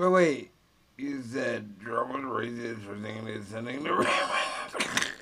But wait, you said was racist for thinking it's sending the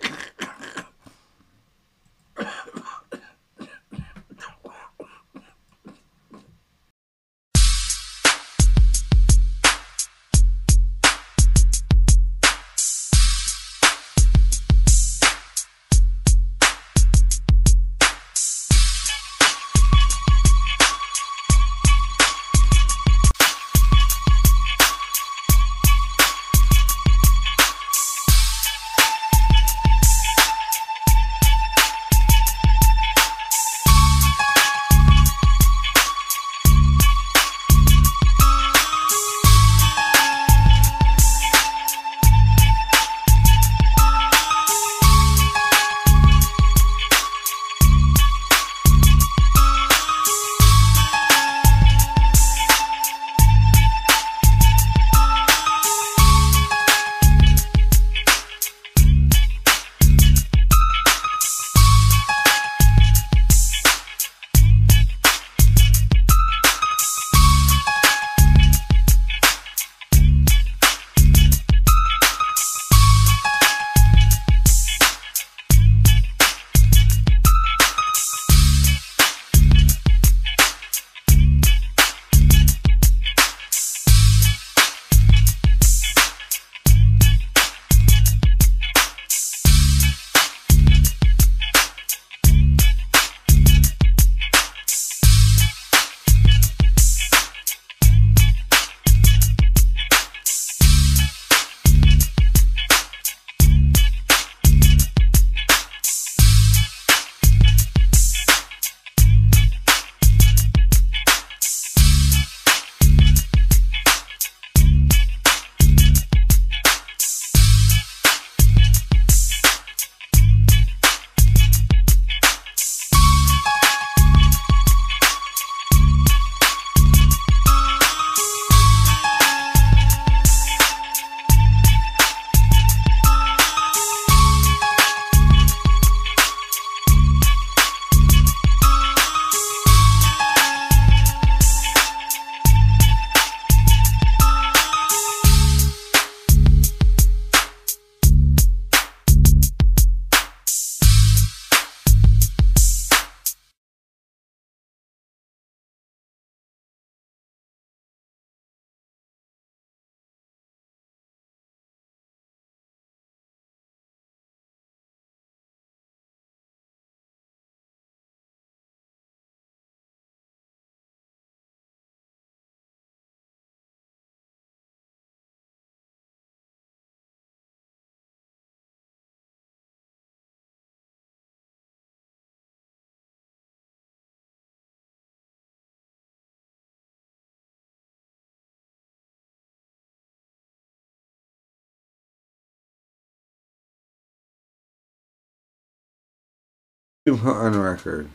put on record.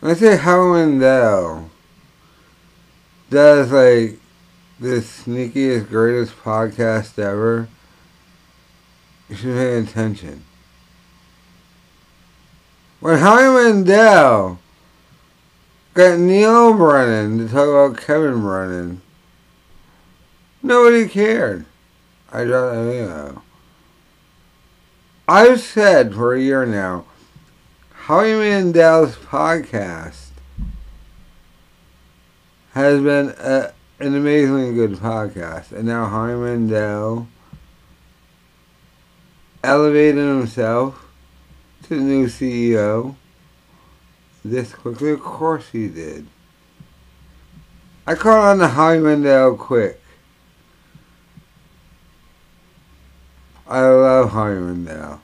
When I say Howie Mandel does like the sneakiest, greatest podcast ever, you should pay attention. When Howie Mandel got Neal Brennan to talk about Kevin Brennan, nobody cared. I that video. I've said for a year now, Howie Mandel's podcast has been a, an amazingly good podcast. And now Howie Mandel elevated himself to the new CEO this quickly. Of course he did. I caught on to Howie Mandel quick. I love Howie Mandel.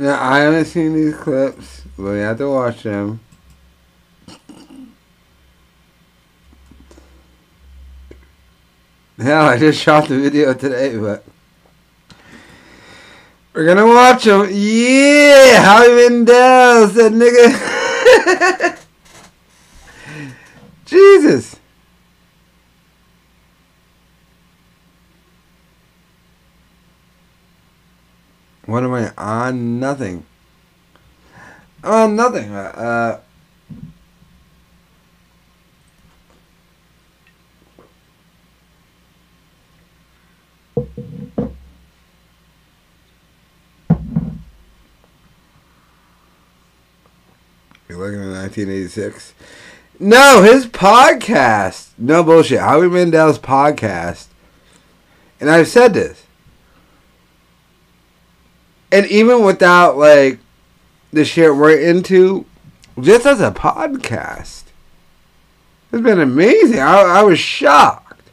Now, I haven't seen these clips, but we have to watch them. Hell, I just shot the video today, but we're gonna watch them. Yeah, Howie Mandel said, nigga. Jesus. What am I on? Nothing. On nothing. Uh, uh. You're looking at 1986. No, his podcast. No bullshit. Howie Mandel's podcast. And I've said this. And even without like the shit we're into, just as a podcast, it's been amazing. I, I was shocked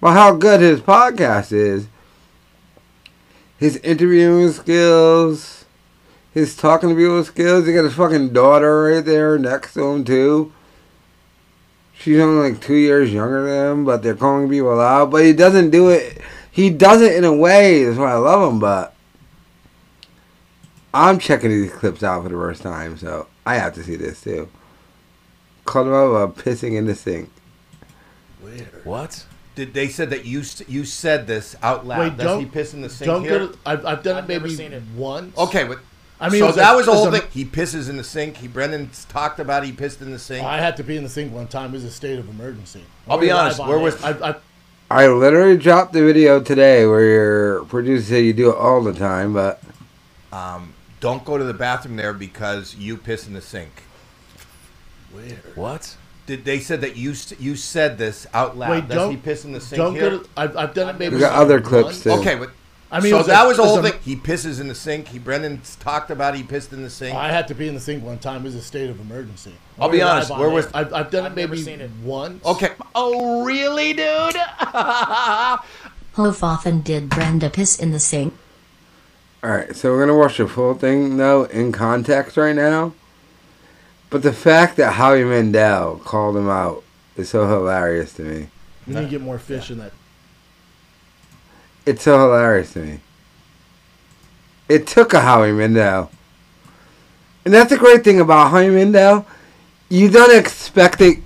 by how good his podcast is. His interviewing skills, his talking to people skills. He got his fucking daughter right there next to him too. She's only like two years younger than him, but they're calling people out. But he doesn't do it. He does it in a way. That's why I love him. But I'm checking these clips out for the first time, so I have to see this too. Called him out about pissing in the sink. Where? What? Did they said that you you said this out loud? Wait, Does don't he piss in the sink Don't here? go to. I've, I've done I've it maybe seen it. once. okay, but I mean, so was that a- was the it was whole a- thing. He pisses in the sink. He Brendan talked about. He pissed in the sink. I had to be in the sink one time. It was a state of emergency. I'll be honest, where was- I, I, I literally dropped the video today where your producer said you do it all the time, but um, don't go to the bathroom there because you piss in the sink. Where? What? Did they said that you you said this out loud? Wait, Does don't- he piss in the sink don't here? go to. I've, I've done it maybe. we got other clips once. too. okay, but I mean, so was a- that was the it was whole a- thing. He pisses in the sink. He Brendan talked about. He pissed in the sink. I had to be in the sink one time. It was a state of emergency. I'll be We're honest, live where was- I've, I've done I've it maybe seen it. once. okay, Oh, really, dude? How often did Brenda piss in the sink? Alright, so we're gonna watch the full thing though in context right now. But the fact that Howie Mandel called him out is so hilarious to me. We need to get more fish in that. It's so hilarious to me. It took a Howie Mandel. And that's the great thing about Howie Mandel. You don't expect it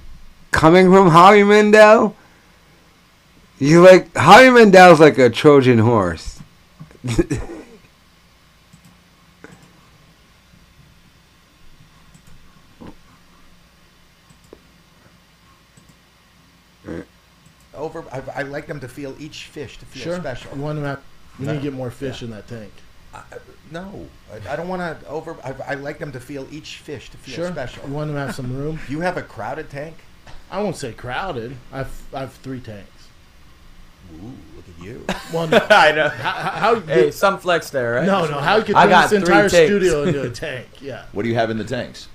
coming from Howie Mandel. You like Howie Mandel's like a Trojan horse. over. I, I like them to feel each fish to feel Sure. special. We, want to have, we No. need to get more fish in that tank. I, I- no, I, I don't want to over. I, I like them to feel each fish to feel Sure. special. We want to have some room. You have a crowded tank. I won't say crowded. I've I've three tanks. Ooh, look at you. One. I know. how, how, Hey, some flex there, right? no, no. How you could I turn got this three entire tanks. studio into a tank? Yeah. What do you have in the tanks?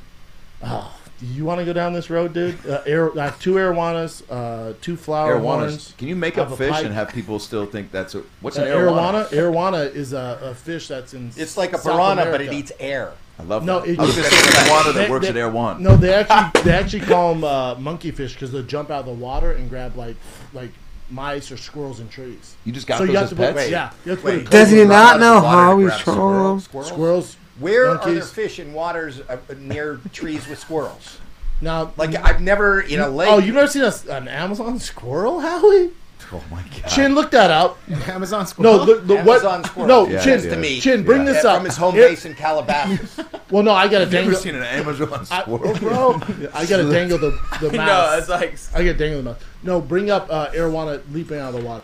Oh, do you want to go down this road, dude? Uh, air, I have two arowanas, uh, two flower Arowanas. horns. Can you make up a fish pipe. and have people still think that's a what's Uh, an arowana? arowana? Arowana is a, a fish that's in. It's like a South piranha, but it eats air. I love No, that. it- I was just thinking of water that They- works they- at Air One. No, they actually they actually call them uh, monkey fish because they jump out of the water and grab like like mice or squirrels in trees. You just got so those you have as to pets? put, yeah, you have to Wait. a Does he not know how to he's grab them? Squirrels? squirrels? Where are there fish in waters uh, near trees with squirrels? Now, Like I've never in a lake. oh, you've never seen a, an Amazon squirrel, Howie? Oh my god. Chin, look that up. Amazon squirrel. No, the, the Amazon what? squirrel. No, Yeah, Chin, to me. Chin, bring Yeah. this up. from his home Here- base in Calabasas. Well, no, I gotta you dangle. ever seen an Amazon I, squirrel? bro, I gotta dangle the the mouse. no, it's like I gotta dangle the mouse. No, bring up uh, arowana leaping out of the water.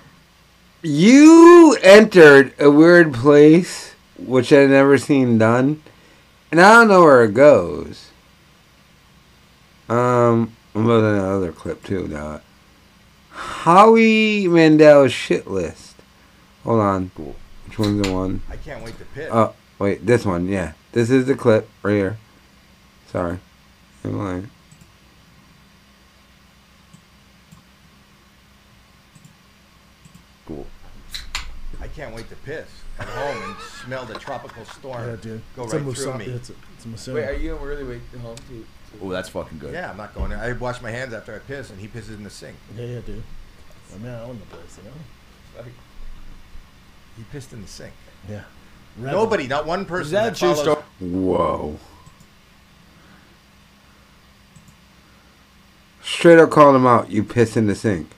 You entered a weird place, which I've never seen done, and I don't know where it goes. Um, I'm looking at another clip too, now. Howie Mandel's shit list. Hold on. Which one's the one? I can't wait to piss. Oh, wait, this one, yeah. This is the clip right here. Sorry. I'm lying. cool. I can't wait to piss at home and smell the tropical storm Yeah, dude. go it's right a through musa- me. It's a, it's a musume. Wait, are you really wait home to? Oh, that's fucking good. Yeah, I'm not going there. I wash my hands after I piss, and he pisses in the sink. Yeah, yeah, dude. I mean, I own the place, you know. He pissed in the sink. Yeah. Nobody, not one person. Is that a true follows- story? Whoa. Straight up called him out. You piss in the sink.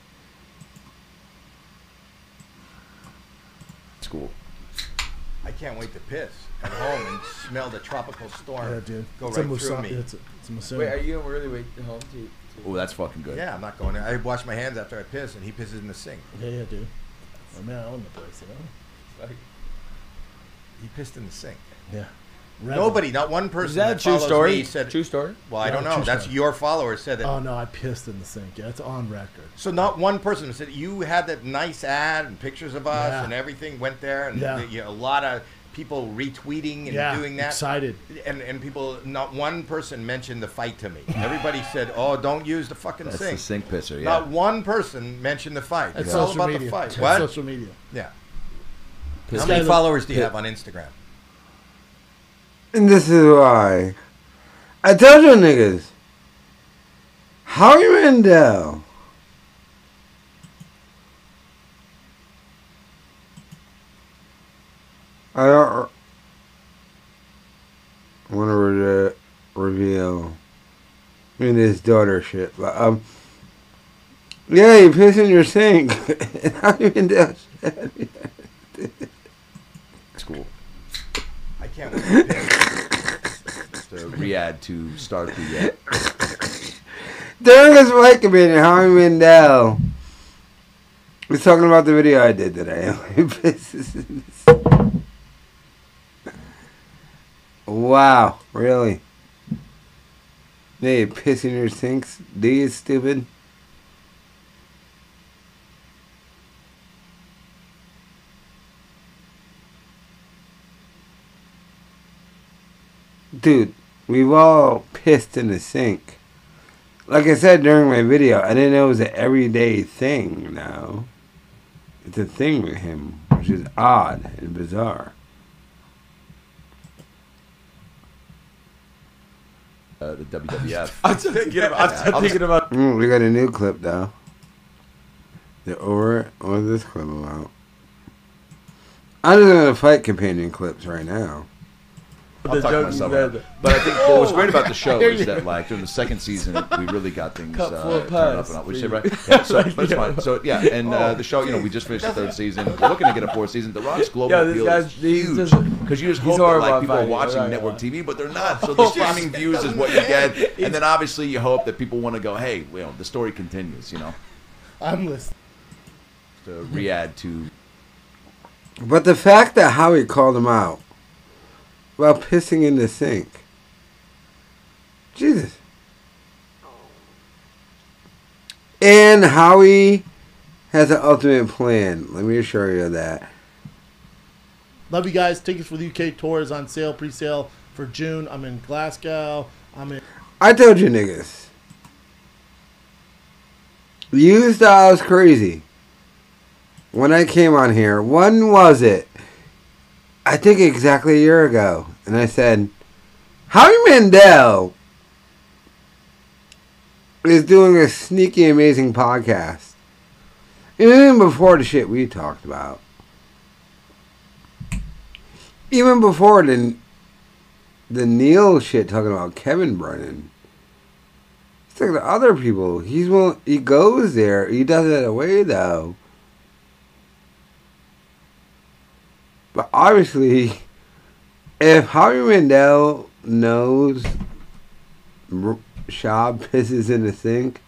It's cool. I can't wait to piss at home and smell the tropical storm Yeah, dude. go it's right a musa- through me. It's a, it's a musume. Wait, are you really wait at home to? to Oh, that's fucking good. Yeah, I'm not going there. I wash my hands after I piss, and he pisses in the sink. Yeah, yeah, dude. I mean, I own the place, you know. He pissed in the sink. Yeah. Nobody, not one person Is that a that true story? me said. True story. Well, I Yeah, don't know. That's story. your followers said that. Oh no, I pissed in the sink. Yeah, it's on record. So not one person said you had that nice ad and pictures of us Yeah. and everything went there and Yeah. you know, a lot of people retweeting and yeah, doing that. excited. And and people, not one person mentioned the fight to me. Everybody said, "Oh, don't use the fucking That's sink." the sink pisser. Yeah. Not one person mentioned the fight. It's It's all about media. the fight. It's What? social media. Yeah. How many followers do you have on Instagram? And this is why. I told you niggas. Howie Mandel. I don't want to re- reveal. I mean, his daughter shit, but um, yeah, you piss in your sink. Howie Mandel. shit. School. I can't wait to piss. To Riyadh to start the. Uh, During his fight companion, Howie Mandel was talking about the video I did today. wow, really? They you piss in your sinks? Do you, stupid? Dude, we've all pissed in the sink. Like I said during my video, I didn't know it was an everyday thing now. It's a thing with him, which is odd and bizarre. uh, the WWF. I'm thinking about. I'm thinking about. Mm, we got a new clip though. The over what is this clip about? I'm just gonna fight companion clips right now. I'll The talk joke- myself the- out. But I think what was great about the show is that like during the second season we really got things Cup uh, full of turned up pies and up. Which for say right? Yeah, so, but it's fine. So yeah, and uh, the show, you know, we just finished the third season. We're looking to get a fourth season. The Rock's global Yeah, this appeal guy's- is he's huge because you just he's hope that like people are watching Right, network right. TV, but they're not. So the streaming views is what you get, and then obviously you hope that people want to go, hey, well, the story continues. You know, I'm listening. to Riyadh to But the fact that Howie called him out about pissing in the sink. Jesus. And Howie has an ultimate plan. Let me assure you of that. Love you guys. Tickets for the UK tour is on sale, pre-sale for June. I'm in Glasgow. I'm in. I told you niggas. You thought I was crazy. When I came on here, when was it? I think exactly a year ago. And I said, Howie Mandel is doing a sneaky, amazing podcast. Even before the shit we talked about. Even before the, the Neal shit talking about Kevin Brennan. He's talking to other people. He's well he goes there. He does it away though. But obviously, if Howie Mandel knows Schaub pisses in the sink,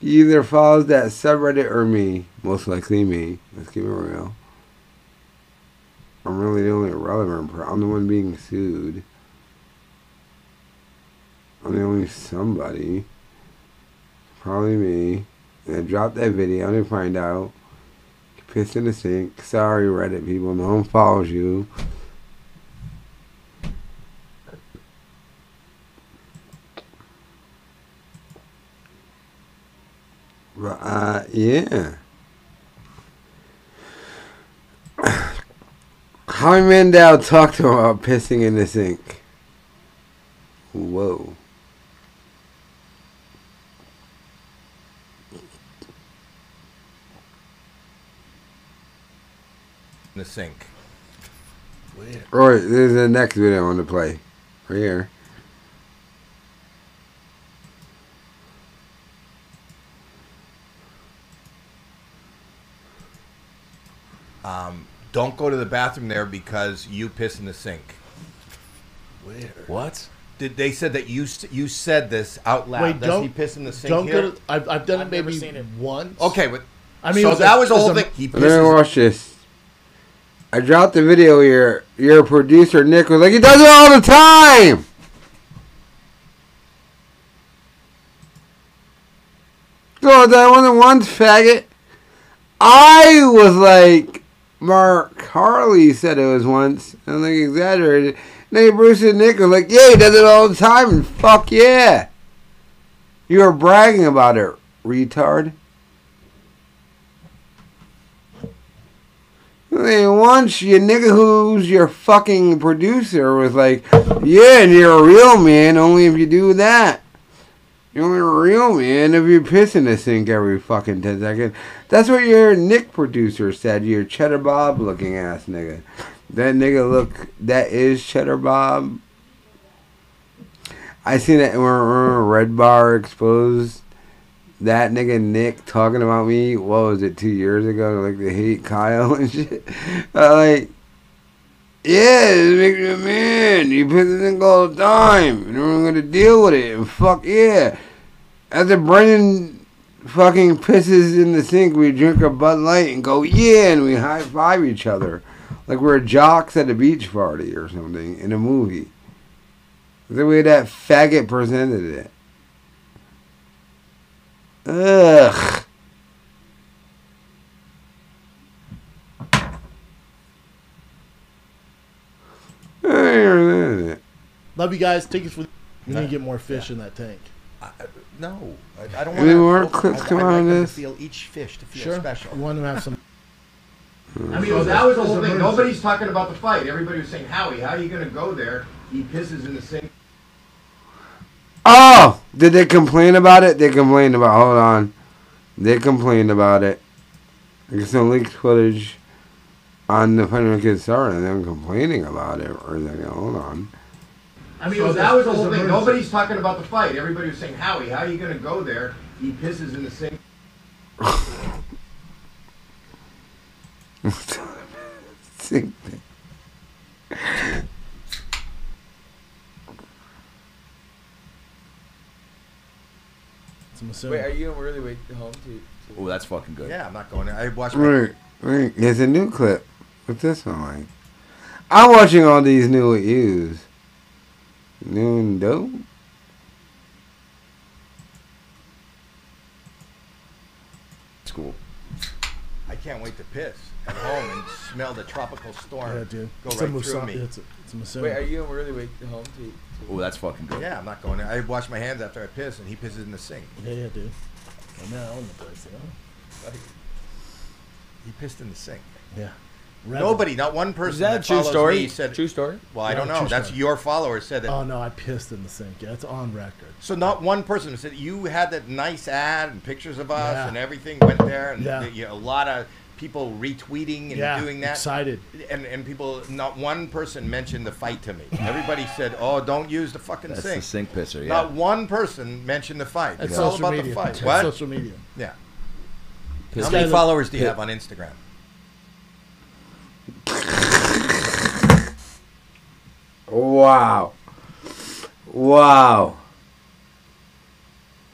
he either follows that subreddit or me. Most likely me. Let's keep it real. I'm really the only relevant person. I'm the one being sued. I'm the only somebody. Probably me. And I dropped that video and find out. Piss in the sink. Sorry, Reddit people. No one follows you. But, uh, yeah. Howie Mandel talked about pissing in the sink. Whoa. In the sink. Alright, this is the next video I want to play. Right here. Um, don't go to the bathroom there because you piss in the sink. Where what? Did they said that you you said this out loud? Wait, Does don't he piss in the sink Don't here? go to. I've, I've done I've it maybe seen it. once. okay, but I mean, so was that a- was the it was whole a- thing. He Let me watch this. I dropped the video here. Your producer Nick was like, he does it all the time. So that wasn't once, faggot. I was like, Mark Harley said it was once. I'm like exaggerated. Then Bruce and Nick was like, yeah, he does it all the time, and fuck yeah. You were bragging about it, retard. Once your nigga who's your fucking producer was like, yeah, and you're a real man only if you do that. You're a real man if you piss in the sink every fucking 10 seconds. That's what your Nick producer said, your Cheddar Bob looking ass nigga. That nigga look, that is Cheddar Bob. I seen when when Red Bar exposed that nigga Nick talking about me. What was it? Two years ago, like they hate Kyle and shit. Uh, like, yeah, it you a man. You piss the thing all the time, and we're gonna deal with it. And fuck yeah. After Brendan fucking pisses in the sink, we drink a Bud Light and go yeah, and we high five each other like we're jocks at a beach party or something in a movie. The way that faggot presented it. Ugh. Ugh. Love you guys. Take us with. We need to get more fish in that tank. I- no, I, I don't Any want more clips come I, out I of like them this? to feel each fish to feel Sure. special. We want to have some. I mean, that was the whole thing. Nobody's talking about the fight. Everybody was saying, Howie, how are you going to go there? He pisses in the sink. Oh, did they complain about it? They complained about. Hold on, they complained about it. There's some leaked footage on the Funny Kid Star and them complaining about it. Or they hold on. I mean, So that was the whole thing. emergency. Nobody's talking about the fight. Everybody was saying, Howie, how are you going to go there? He pisses in the sink. Same thing. some assuming. Wait, are you really wait home to? to Oh, that's fucking good. Yeah, I'm not going there. I watched my. Wait, wait. There's a new clip. What's this one like? I'm watching all these new with yous. New and dope. It's cool. I can't wait to piss at home and smell the tropical storm yeah, dude. go It's a right through Musa- me. It's a, it's a Musume. Wait, are you really wait home to? to Oh, that's fucking good. Yeah, I'm not going there. I wash my hands after I piss, and he pisses in the sink. Yeah, yeah, dude. And now on the place, you know. He pissed in the sink. Yeah. Rebel. Nobody, not one person Is that a that true story? me said. true story. Well, I Yeah, don't know. That's story. your followers said that. Oh no, I pissed in the sink. Yeah, it's on record. So not one person said you had that nice ad and pictures of us Yeah. and everything went there, and Yeah. you know, a lot of people retweeting and yeah, doing that. excited. And and people, not one person mentioned the fight to me. Everybody said, "Oh, don't use the fucking That's sink." the sink pisser. Yeah. Not one person mentioned the fight. That's It's all about media. the fight. That's What? social media. Yeah. How many followers do you have on Instagram? Wow. Wow.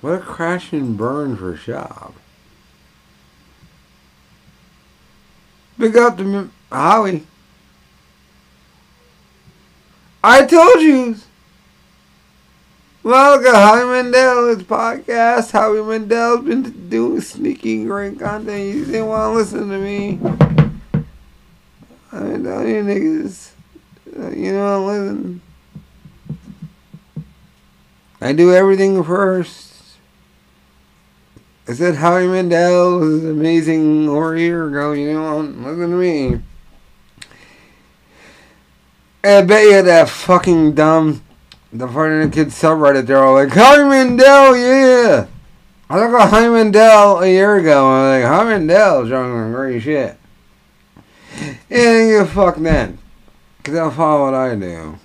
What a crash and burn for shop. Big up to Howie. I told you. Welcome, Howie Mandel. His podcast. Howie Mandel's been doing sneaky great content. You didn't want to listen to me. I tell you niggas. Uh, you know, listen. I do everything first. I said Howie Mandel was amazing over a year ago. You know, listen to me. I bet you that fucking dumb, the Friday Night Kids subreddit, they're all like, Howie Mandel, yeah! I looked at Howie Mandel a year ago, and I'm like, Howie Mandel's doing great shit. Yeah, a fuck then. Because they'll follow what I do.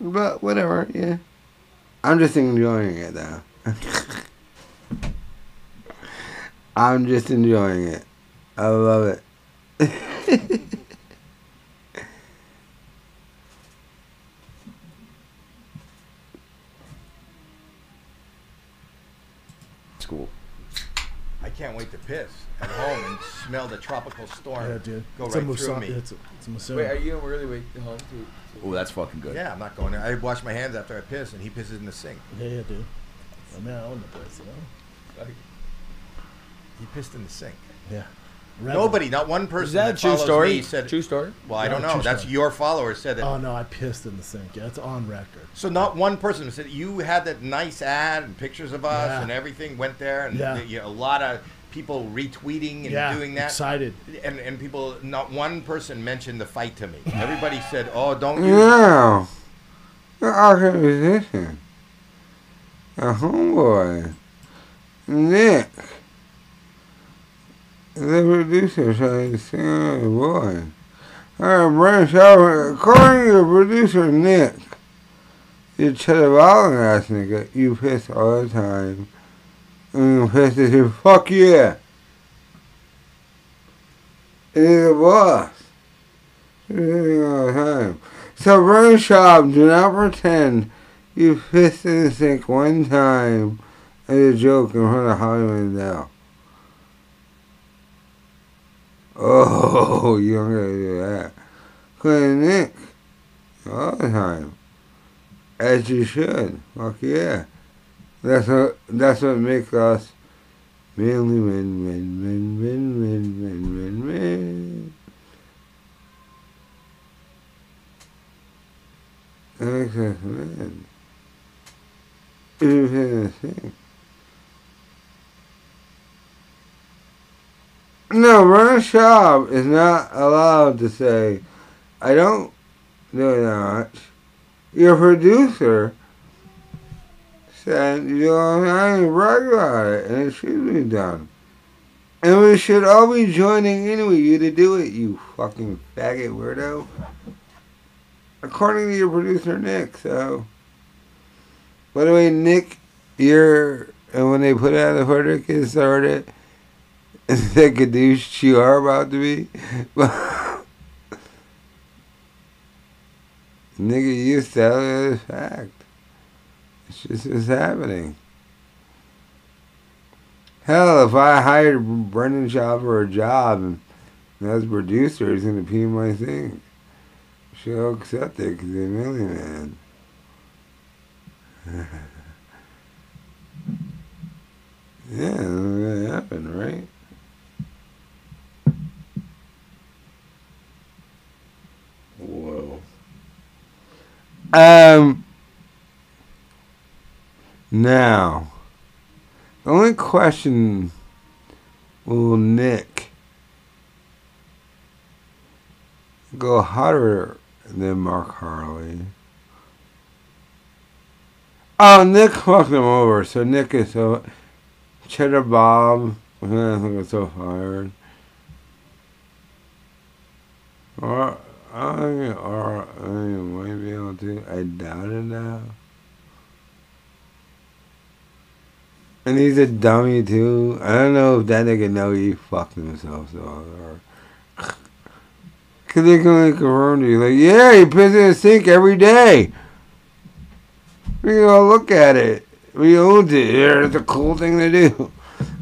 But whatever, yeah. I'm just enjoying it though. I'm just enjoying it. I love it. school. I can't wait to piss at home and smell the tropical storm Yeah, dude. go it's right a through Musa- me. It's a, it's a Musa- Wait, are you gonna really wait home to? Oh, that's fucking good. Yeah, I'm not going there. I wash my hands after I piss, and he pisses in the sink. Yeah, yeah, dude. I mean, I own the place, you know. He pissed in the sink. Yeah. Rebel. Nobody, not one person Is that a that true story? me said. True story. Well, I No, don't know. That's story. your followers said that. Oh no, I pissed in the sink. Yeah, it's on record. So not one person said you had that nice ad and pictures of us Yeah. and everything went there, and Yeah. the- you know, a lot of people retweeting and yeah, doing that. excited. And and people, not one person mentioned the fight to me. Everybody said, "Oh, don't use." Yeah. The organization. A homeboy. Nick. The producer trying to sing on the boy. Alright, Brian Shower, according to producer Nick, you cheddar ass nigga, you piss all the time. And piss and fuck yeah. And he's a boss. It time. So Brian Schaub, do not pretend you pissed in the sink one time as a joke in front of Hollywood now. Oh, you don't gotta do that. Clean Nick. All the time. As you should. Fuck yeah. That's what that's what makes us manly men, men, men, men, men, men, men, men. That makes us men. Even the thing. No, Ron Schaub is not allowed to say, I don't do that much. Your producer said, you know, I ain't brag about it, and it should be done. And we should all be joining in with you to do it, you fucking faggot weirdo. According to your producer, Nick, so. By the way, Nick, you're, and when they put out the verdict and started, the Kadoosh you are about to be. Nigga, you tell it as fact. It's just what's happening. Hell, if I hired Brendan Schaub for a job and as producer, he's gonna pee my thing. She'll accept it because he's a million man. yeah, that's gonna happen, right? Whoa. Um. Now, the only question will Nick go hotter than Mark Harley? Oh, Nick fucked him over, so Nick is so. Cheddar Bob, I think it's so fired. Or, I think, or, I be able to. I doubt it now. And he's a dummy too. I don't know if that nigga know he fucked himself so or Cause they can confirm to you like, yeah, he pisses in the sink every day. We go look at it. We owned it. It's a cool thing to do.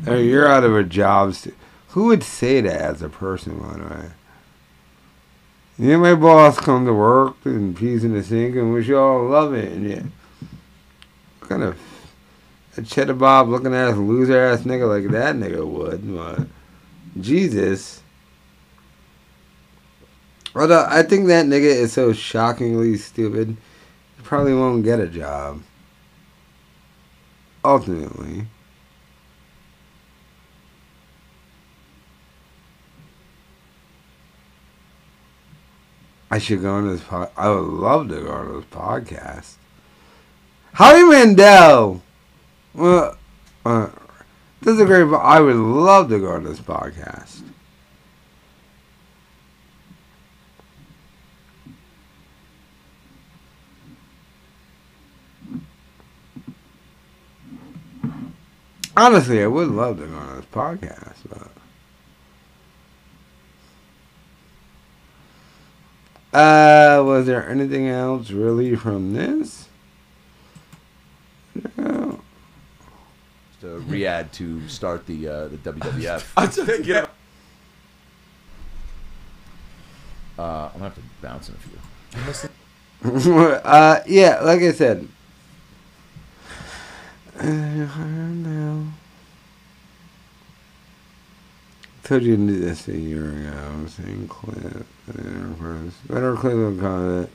You're out of a job. st- Who would say that as a person, by the way? Yeah, my boss come to work and pees in the sink, and we should all love it. And yeah, what kind of a cheddar bob looking ass loser ass nigga like that nigga would. But Jesus. Although I think that nigga is so shockingly stupid, he probably won't get a job. Ultimately. I should go on this pod. I would love to go on this podcast. Howie Mandel. Well, uh, this is a great. I would love to go on this podcast. Honestly, I would love to go on this podcast, but. Uh, was there anything else really from this? No. To Riyadh to start the uh, the WWF. I'm thinking of- Uh, I'm gonna have to bounce in a few. uh, yeah, like I said. I don't know. Told you to do this a year ago. Same clip. Better clip of comment.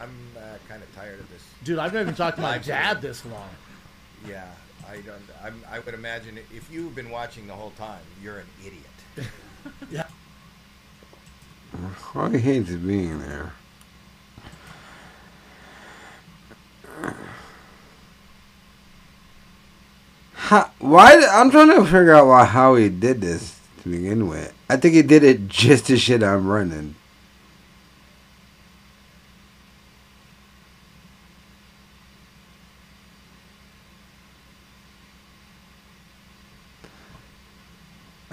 I'm uh, kind of tired of this. Dude, I've never even talked to my dad this long. Yeah, I don't. I'm, I would imagine if you've been watching the whole time, you're an idiot. Yeah. Harley hates being there. How, why? I'm trying to figure out why how he did this to begin with. I think he did it just to shit I'm running.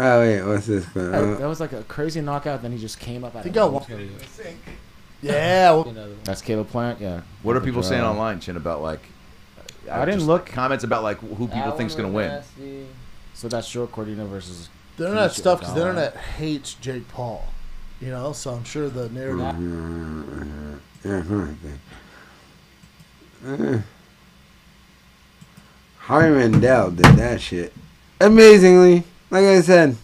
Oh wait, what's this? One? That, that was like a crazy knockout. Then he just came up. Out Think of I'll nowhere. Yeah. Well, Another one. That's Caleb Plant. Yeah. What are people saying Uh, online, Chin, about like? I didn't just look. comments about like who people That think's gonna win. nasty. So that's Joe Cordino versus. the internet Keisha stuff because the internet hates Jake Paul. You know, so I'm sure the narrative. Yeah, kind of thing. Eh. Harry Mandel did that shit amazingly. Like I said,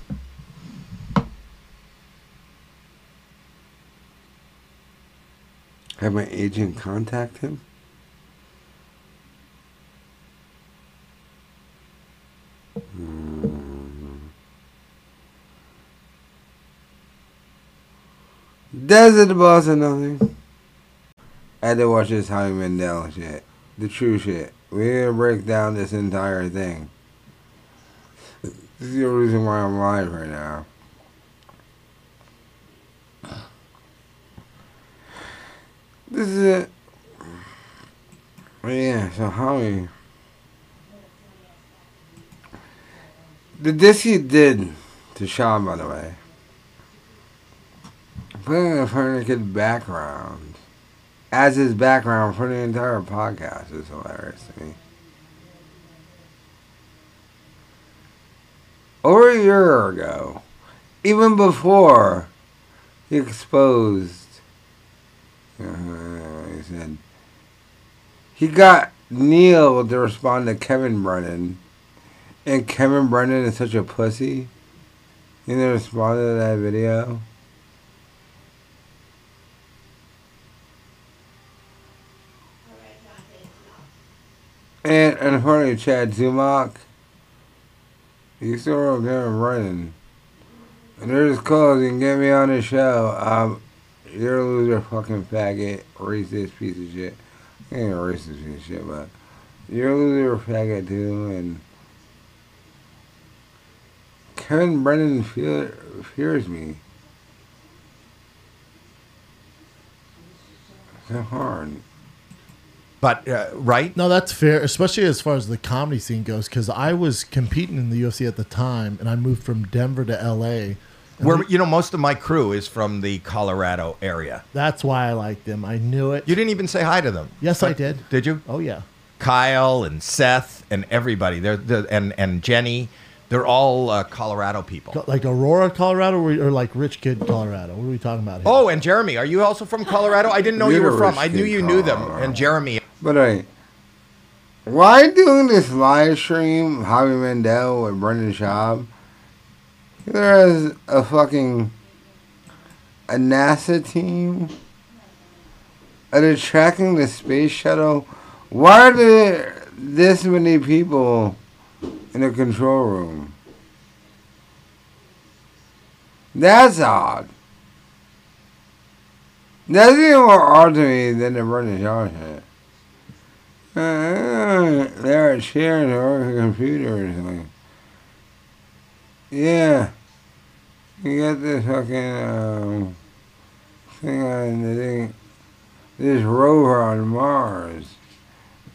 have my agent contact him. Hmm. Desert boss or nothing. I had to watch this Howie Mandel shit. The true shit. We're gonna break down this entire thing. This is the reason why I'm live right now. This is it. Yeah, so how Howie. The disc he did to Sean, by the way. Putting a tourniquet background as his background for the entire podcast is hilarious to me. Over a year ago, even before he exposed, uh, he said, he got Neal to respond to Kevin Brennan, and Kevin Brennan is such a pussy. He didn't to that video. And unfortunately, Chad Zumock, he's still Kevin Brennan. And there's calls, you can get me on the show. Um, you're a loser, fucking faggot, racist piece of shit. I ain't a racist piece of shit, but you're a loser, faggot too, and Kevin Brennan fear, fears me. So hard. But uh, right? No, that's fair, especially as far as the comedy scene goes. Because I was competing in the UFC at the time, and I moved from Denver to LA. Where you know most of my crew is from the Colorado area. that's why I liked them. I knew it. You didn't even say hi to them. Yes, I did. Did you? Oh yeah. Kyle and Seth and everybody. They're, they and and Jenny. They're all uh, Colorado people. Like Aurora, Colorado, or, or like Rich Kid, Colorado. What are we talking about here? Oh, and Jeremy, are you also from Colorado? I didn't know you were from. I knew you knew them. And Jeremy. But hey, why doing this live stream, Howie Mandel with Brendan Schaub? There is a fucking a NASA team that is tracking the space shuttle. Why are there this many people in the control room? That's odd. That's even more odd to me than the Brendan Schaub shit. Uh, they're sharing or a computer or something. Yeah. You got this fucking um, thing on the thing, this rover on Mars.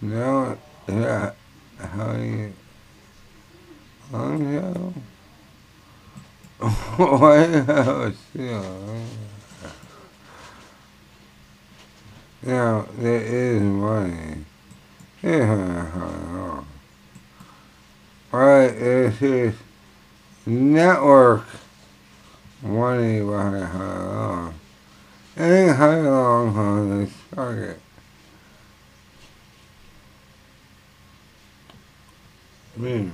No, yeah, how you, long ago? White House, yeah. Now, there is money. Yeah. Right, this is network money behind how long. And how long on this target. Hmm.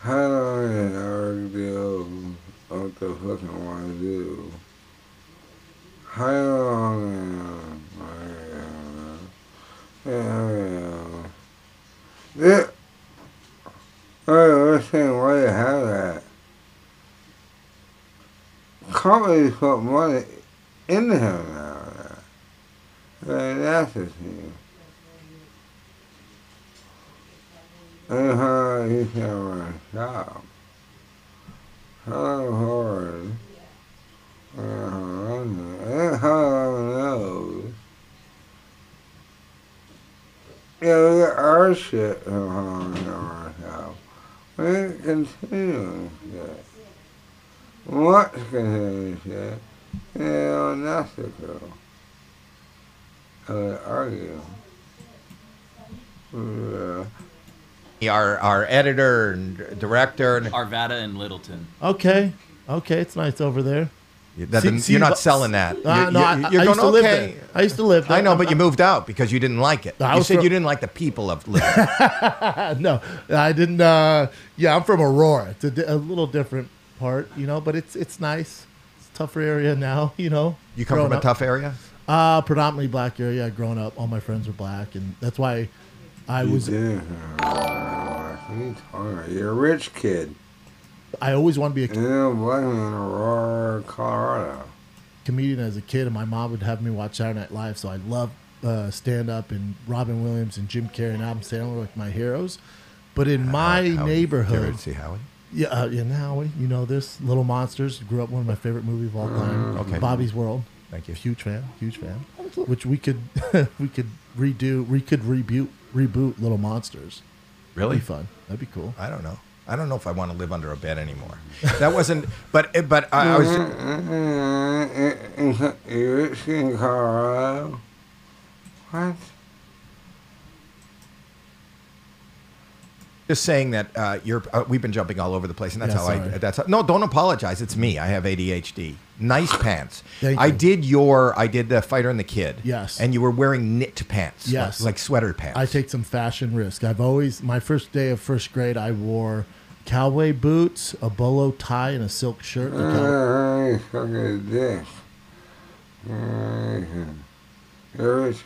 How long did I do what the fuck I want to do? Uh, uh. Alright, let's see why you have that. Companies put money into him now. Like, that's the thing. And how he can shop. How hard. And how long knows. Yeah, look at our shit from how long can run a shop. We ain't continuing shit. What's continuing shit? Yeah, that's the girl. I would argue. Yeah. Our our editor and director. And Arvada and Littleton. Okay, okay, it's nice over there. That See- didn't- see, you're not but- selling that. Uh, You- no, you- I, you're I going, used to live okay. there. I used to live there. I know, but you moved out because you didn't like it. I You was said from- you didn't like the people of Liverpool. no, I didn't. Uh, yeah, I'm from Aurora. It's a, di- a little different part, you know, but it's it's nice. It's a tougher area now, you know. You come growing from a up. tough area. Uh, predominantly black area. Growing up, all my friends were black, and that's why I You was. did. What are you talking about? You're a rich kid. I always want to be a Yeah, black man in Aurora, Colorado. comedian as a kid, and my mom would have me watch Saturday Night Live. So I love uh, stand up and Robin Williams and Jim Carrey and Adam Sandler were like my heroes. But in my Howie. You ever neighborhood, see Howie? yeah, uh, yeah, Howie, you know this Little Monsters grew up one of my favorite movies of all time. Okay. Bobby's World. Thank you. Huge fan, huge fan. Which we could we could redo, we could reboot reboot Little Monsters. Really? That'd be fun. That'd be cool. I don't know. I don't know if I want to live under a bed anymore. That wasn't. But but I, I was. You're rich in Colorado? What? Just saying that uh, you're. Uh, we've been jumping all over the place, and that's Yeah, how sorry. I. That's how, no. Don't apologize. It's me. I have ADHD. Nice pants. Thank I you. did your. I did the fighter and the kid. Yes. And you were wearing knit pants. Yes. Like, like sweater pants. I take some fashion risk. I've always my first day of first grade, I wore cowboy boots, a bolo tie, and a silk shirt. The cow- I fucking dick. You're a rich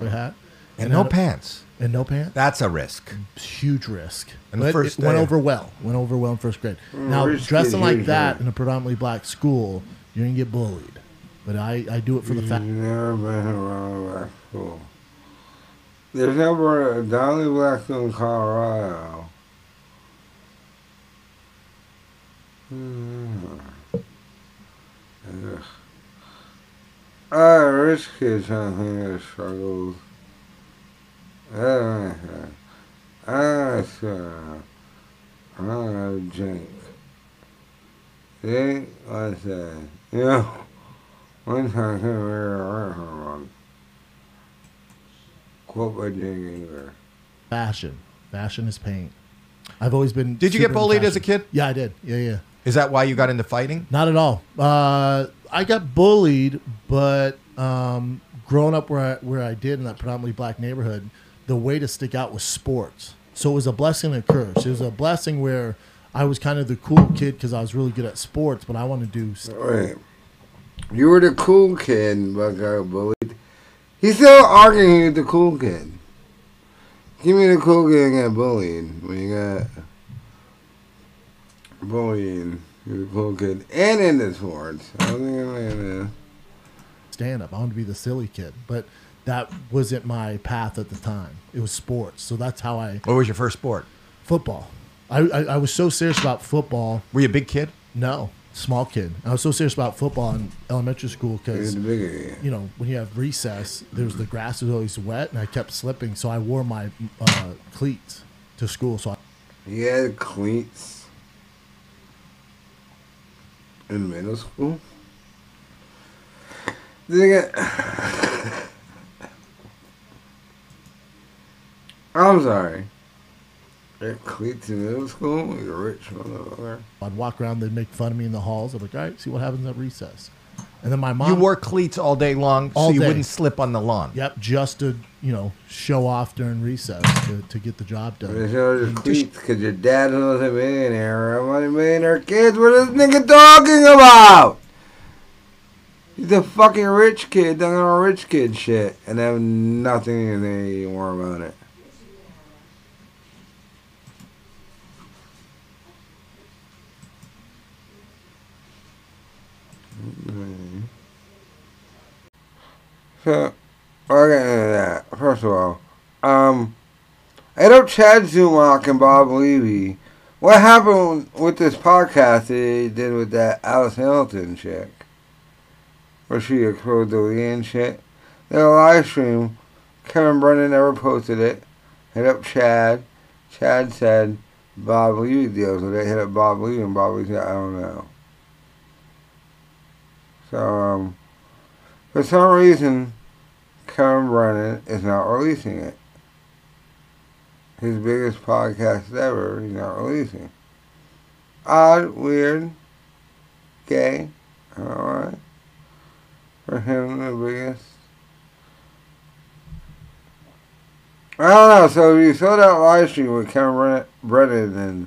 hat, and no had- pants. And no pants. That's a risk. huge risk. And the but first it went day- over well. Went over well in first grade. now dressing like huge, that right? in a predominantly black school, you're gonna get bullied. But I, I do it for the You've fact. never been around a black school. There's never a Donnie Black school in Colorado. Hmm. Ugh. Ah, rich kids have their struggles. Yeah, I swear. I'm drink. See, I said, you know, one time I couldn't wear a rifle Quote by Jane Eager. Fashion. Fashion is pain. I've always been. Did you get bullied as a kid? Yeah, I did. Yeah, yeah. Is that why you got into fighting? Not at all. Uh, I got bullied, but um, growing up where I, where I did in that predominantly black neighborhood, the way to stick out was sports. So it was a blessing and a curse. It was a blessing where I was kind of the cool kid because I was really good at sports, but I wanted to do. Wait. You were the cool kid, but got bullied. He's still arguing with the cool kid. Give me the cool kid and get bullied when you got bullying. You're the cool kid and into sports. I was thinking that. stand up. I wanted to be the silly kid, but that wasn't my path at the time. It was sports, so that's how I What was your first sport? football. I I, I was so serious about football. Were you a big kid? No, small kid. I was so serious about football in elementary school because the bigger guy. you know when you have recess, there's the grass was always wet, and I kept slipping. So I wore my uh, cleats to school. So I, He had cleats in middle school. Did he get? I'm sorry. He had cleats middle school. You're rich motherfucker. I'd walk around. They'd make fun of me in the halls. I'd be like, all right, see what happens at recess. And then my mom. You wore cleats all day long All so you day. wouldn't slip on the lawn. Yep, just to you know show off during recess to, to get the job done. They showed his cleats because your dad was a millionaire. I'm a millionaire kids. What is this nigga talking about? He's a fucking rich kid doing all rich kid shit and have nothing to say more about it. So, I'll get into that. First of all, um, I up Chad Zumock and Bob Levy. What happened with this podcast they did with that Alice Hamilton chick? Where she exposed the shit? A live stream. Kevin Brennan never posted it. Hit up Chad. Chad said Bob Levy deals with it. Hit up Bob Levy and Bob Levy said, I don't know. So, um, for some reason, Kevin Brennan is not releasing it. His biggest podcast ever, he's not releasing. Odd, weird, gay, alright. For him, the biggest. I don't know, so you saw that live stream with Kevin Brennan- and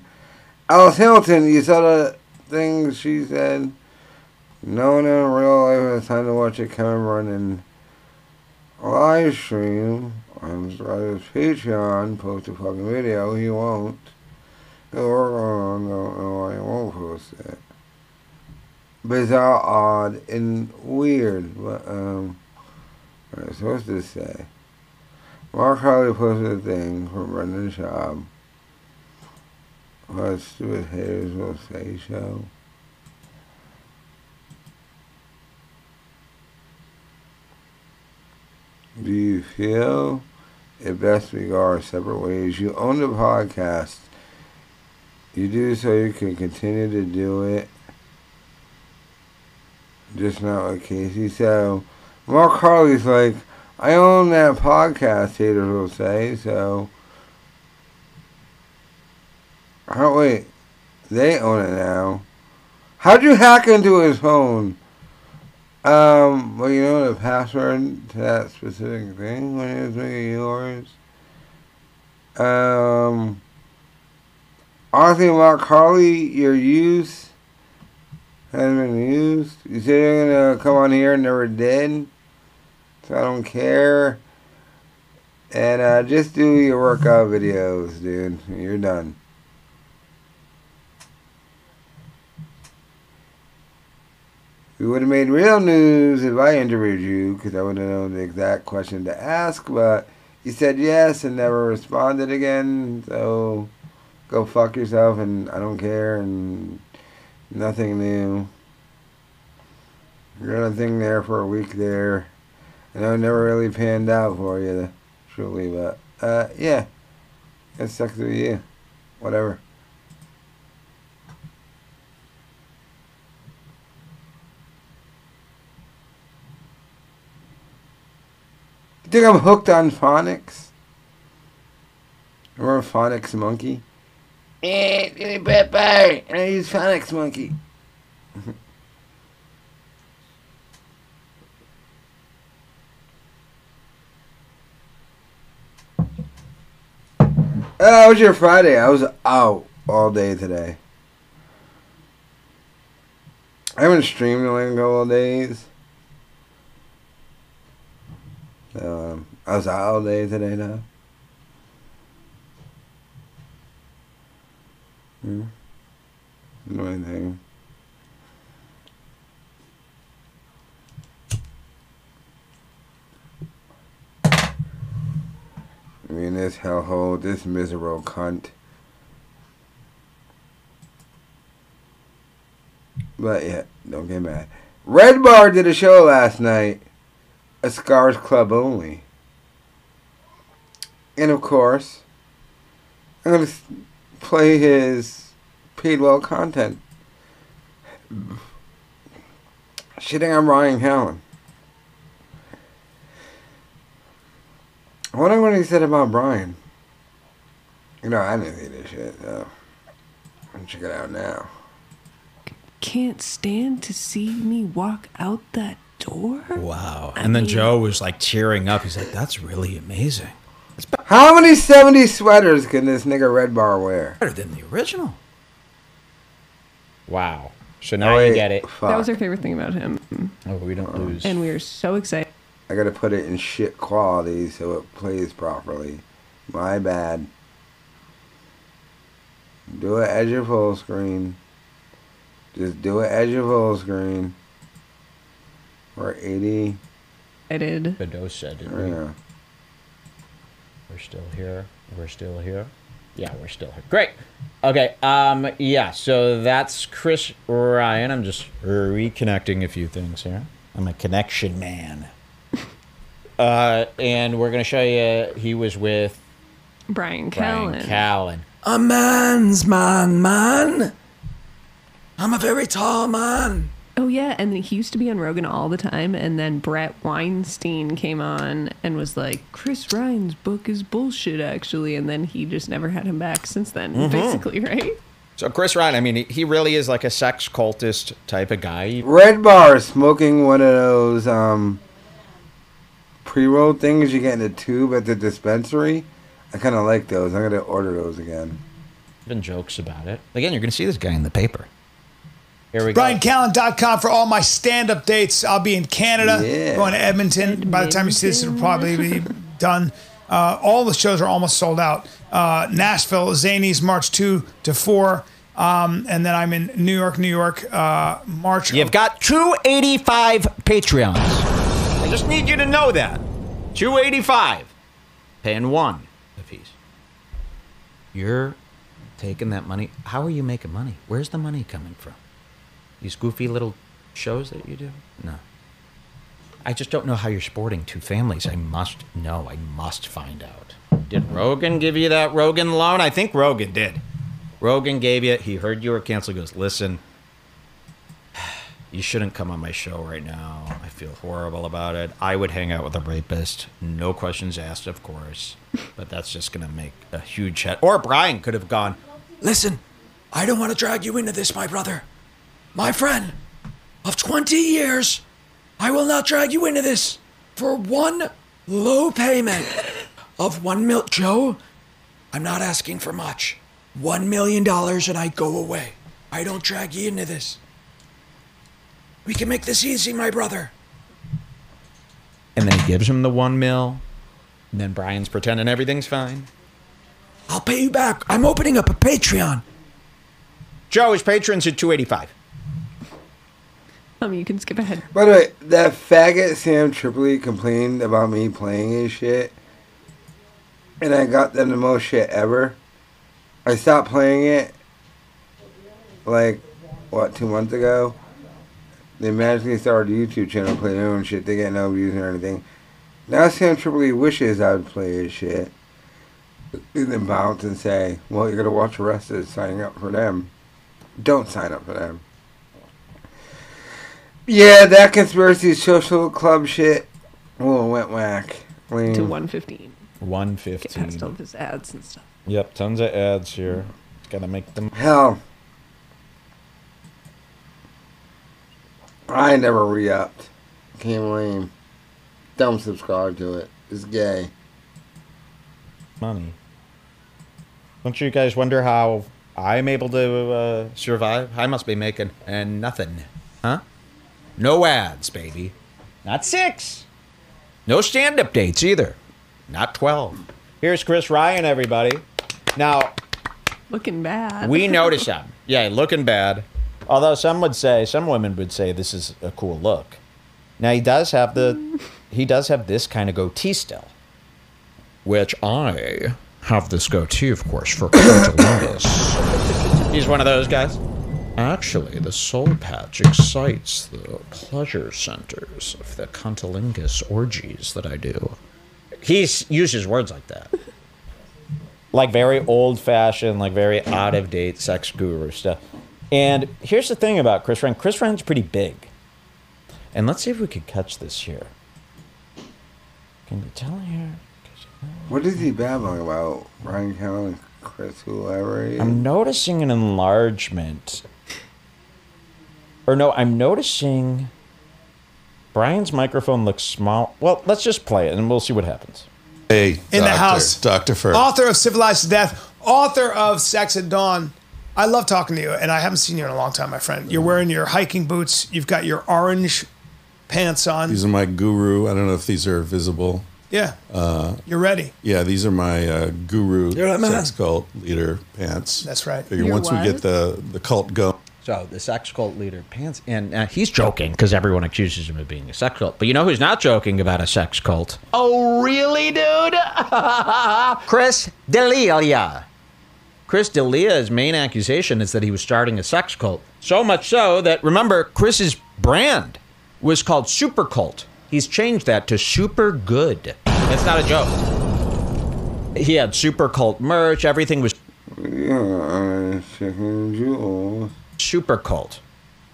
Alice Hamilton, you saw the things she said. No one in real life has time to watch a Kevin Brennan live stream on his Patreon, post a fucking video. He won't. Work on don't know why he won't post it. Bizarre, odd, and weird. But, um, what am I supposed to say? Mark Harley posted a thing from Brendan Schaub. What stupid haters will say show. Do you feel it best we go our separate ways? You own the podcast. You do so you can continue to do it. Just not with Casey. So, Mark Harley's like, I own that podcast, haters will say, so. Oh, wait. They own it now. How'd you hack into his phone? Um, well, you know the password to that specific thing when it was yours? Um, honestly, Mark Harley, your use has been used. You said you're gonna come on here and never did, so I don't care. And uh, just do your workout videos, dude. You're done. We would have made real news if I interviewed you, because I would have known the exact question to ask, but you said yes and never responded again, so go fuck yourself, and I don't care, and nothing new. You're a thing there for a week there, and it never really panned out for you, truly, but, uh, yeah. It sucks be you. Whatever. You think I'm hooked on phonics? Remember phonics monkey? Eh, give Pepper. I use phonics monkey. Uh, how was your Friday? I was out all day today. I haven't streamed in like a couple of days. I was out all day today now. Hmm. Do anything. I mean, this hellhole, this miserable cunt. But yeah, don't get mad. Red Bar did a show last night, a Scars Club only. And of course, I'm going to play his paid well content. Shitting on Ryan Callen. I wonder what he said about Brian. You know, I didn't see this shit, so. I'm check it out now. Can't stand to see me walk out that door. Wow. And then Joe was like tearing up. He's like, that's really amazing. How many 70 sweaters can this nigga Red Bar wear? Better than the original. Wow. So now Wait, you get it. That was fuck. our favorite thing about him, Oh, we don't uh-huh. lose. and we are so excited. I gotta put it in shit quality so it plays properly. My bad. Do it as your full screen. Just do it as your full screen. Or 80. The dose said, did we? Yeah. We're still here. We're still here. Yeah, we're still here. Great. Okay. Um. Yeah. So that's Chris Ryan. I'm just reconnecting a few things here. I'm a connection man. uh, and we're gonna show you. He was with Brian Callen. Brian Callen. Callen. A man's man, man. I'm a very tall man. Oh yeah, and he used to be on Rogan all the time, and then Bret Weinstein came on and was like, "Chris Ryan's book is bullshit, actually," and then he just never had him back since then, Mhm. basically, right? So Chris Ryan, I mean, he, he really is like a sex cultist type of guy. Red Bar smoking one of those um, pre roll things you get in a tube at the dispensary. I kind of like those. I'm gonna order those again. Been jokes about it. Again, you're going to see this guy in the paper. Here we go. BrianCallen.com for all my stand up dates. I'll be in Canada, Yeah. going to Edmonton. By the time you see this, it'll probably be done. Uh, all the shows are almost sold out. Uh, Nashville, Zanies, March 2 to 4. Um, and then I'm in New York, New York, uh, March. You've got 285 Patreons. I just need you to know that. 285. Paying one apiece. You're taking that money. How are you making money? Where's the money coming from? These goofy little shows that you do? No. I just don't know how you're sporting two families. I must know. I must find out. Did Rogan give you that Rogan loan? I think Rogan did. Rogan gave you, he heard you were canceled. He goes, listen, you shouldn't come on my show right now. I feel horrible about it. I would hang out with a rapist. No questions asked, of course. But that's just going to make a huge head. Or Brian could have gone, Listen, I don't want to drag you into this, my brother. My friend of 20 years, I will not drag you into this for one low payment of one mil. Joe, I'm not asking for much. One million dollars and I go away. I don't drag you into this. We can make this easy, my brother. and then he gives him the one mil. And then Brian's pretending everything's fine. I'll pay you back. I'm opening up a Patreon. Joe, his patrons at 285. Um, you can skip ahead. By the way, that faggot Sam Tripoli complained about me playing his shit, and I got them the most shit ever. I stopped playing it, like, what, two months ago? They magically started a YouTube channel, play their own shit. They get no views or anything. Now Sam Tripoli wishes I would play his shit. And then bounce and say, well, you're going to watch the rest of it signing up for them. Don't sign up for them. Yeah, that conspiracy social club shit. Oh, went whack. Lame. To 115. 115. Get past all of his ads and stuff. Yep, tons of ads here. Gotta make them. Hell. I never re upped. Came lame. Don't subscribe to it. It's gay. money. Don't you guys wonder how I'm able to uh, survive? I must be making and nothing, huh? No ads, baby. Not six. No stand-up dates either. Not twelve. Here's Chris Ryan, everybody. Now Looking bad. we notice him. Yeah, looking bad. Although some would say, some women would say this is a cool look. Now he does have the, he does have this kind of goatee still, which I have this goatee, of course, for He's one of those guys. Actually, the soul patch excites the pleasure centers of the cunnilingus orgies that I do. He uses words like that. Like very old fashioned, like very out of date sex guru stuff. And here's the thing about Chris Ryan Chris Ryan's pretty big. And let's see if we could catch this here. Can you tell here? What is he babbling about? Ryan Callen, Chris, whoever he is? I'm noticing an enlargement. Or no, I'm noticing Brian's microphone looks small. Well, let's just play it and we'll see what happens. Hey, in the house. Dr. Fur. Author of Civilized to Death, author of Sex at Dawn. I love talking to you, and I haven't seen you in a long time, my friend. You're wearing your hiking boots. You've got your orange pants on. These are my guru. I don't know if these are visible. Yeah, Uh, you're ready. yeah, these are my uh, guru You're sex cult leader pants. That's right. Figure Your once we get the the cult going. So the sex cult leader pants, and uh, he's joking because everyone accuses him of being a sex cult. But you know who's not joking about a sex cult? Oh, really, dude? Chris D'Elia. Chris D'Elia's main accusation is that he was starting a sex cult. So much so that remember Chris's brand was called Super Cult. He's changed that to Super Good. That's not a joke. He had Super Cult merch. Everything was Yeah, chicken jewels. Super cult.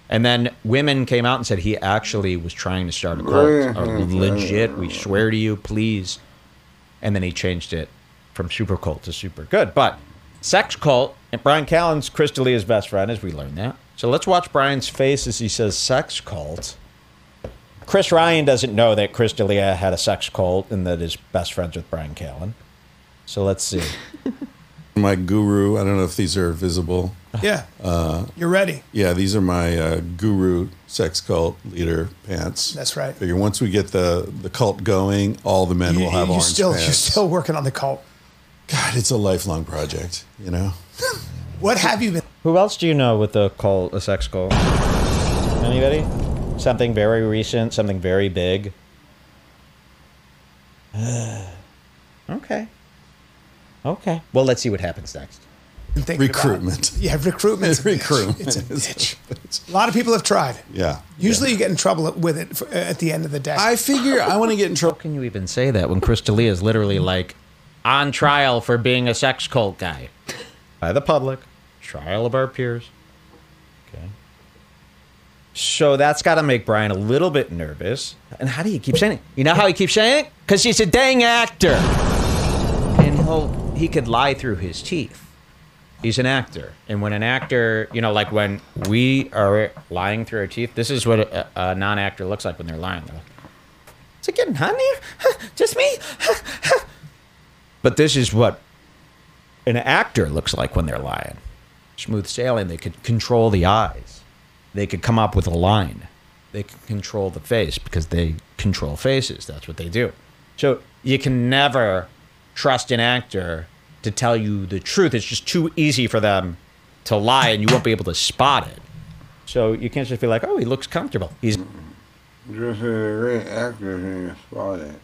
And then women came out and said he actually was trying to start a cult. Legit, we swear to you, please. And then he changed it from super cult to super good. But sex cult, and Brian Callen's Chris D'Elia's best friend, as we learned that. So let's watch Brian's face as he says sex cult. Chris Ryan doesn't know that Chris D'Elia had a sex cult and that his best friends with Brian Callen. So let's see. My guru. I don't know if these are visible. Yeah, Uh, you're ready. yeah, these are my uh, guru sex cult leader pants. That's right. Figure once we get the the cult going, all the men You, will have you orange still, pants. you're still working on the cult. God, it's a lifelong project. You know. What have you been? Who else do you know with a cult, a sex cult? Anybody? Something very recent, something very big. okay. Okay. Well, let's see what happens next. Recruitment. About? Yeah, recruitment. Recruitment. It's a bitch. A lot of people have tried. Yeah. Usually, you get in trouble with it for, at the end of the day. I figure I want to get in trouble. How can you even say that when Chris D'Elia is literally like on trial for being a sex cult guy? By the public. Trial of our peers. Okay. So that's got to make Brian a little bit nervous. And how do you keep saying it? You know how he keeps saying it? Because he's a dang actor. And he'll he could lie through his teeth. He's an actor, and when an actor, you know, like when we are lying through our teeth, this is what a, a non-actor looks like when they're lying. They're like, "Is it getting hot in here? Just me?" but this is what an actor looks like when they're lying. Smooth sailing. They could control the eyes. They could come up with a line. They can control the face because they control faces. That's what they do. So you can never trust an actor to tell you the truth. It's just too easy for them to lie, and you won't be able to spot it. So you can't just be like, "Oh, he looks comfortable." He's Just a great actor and you spot it.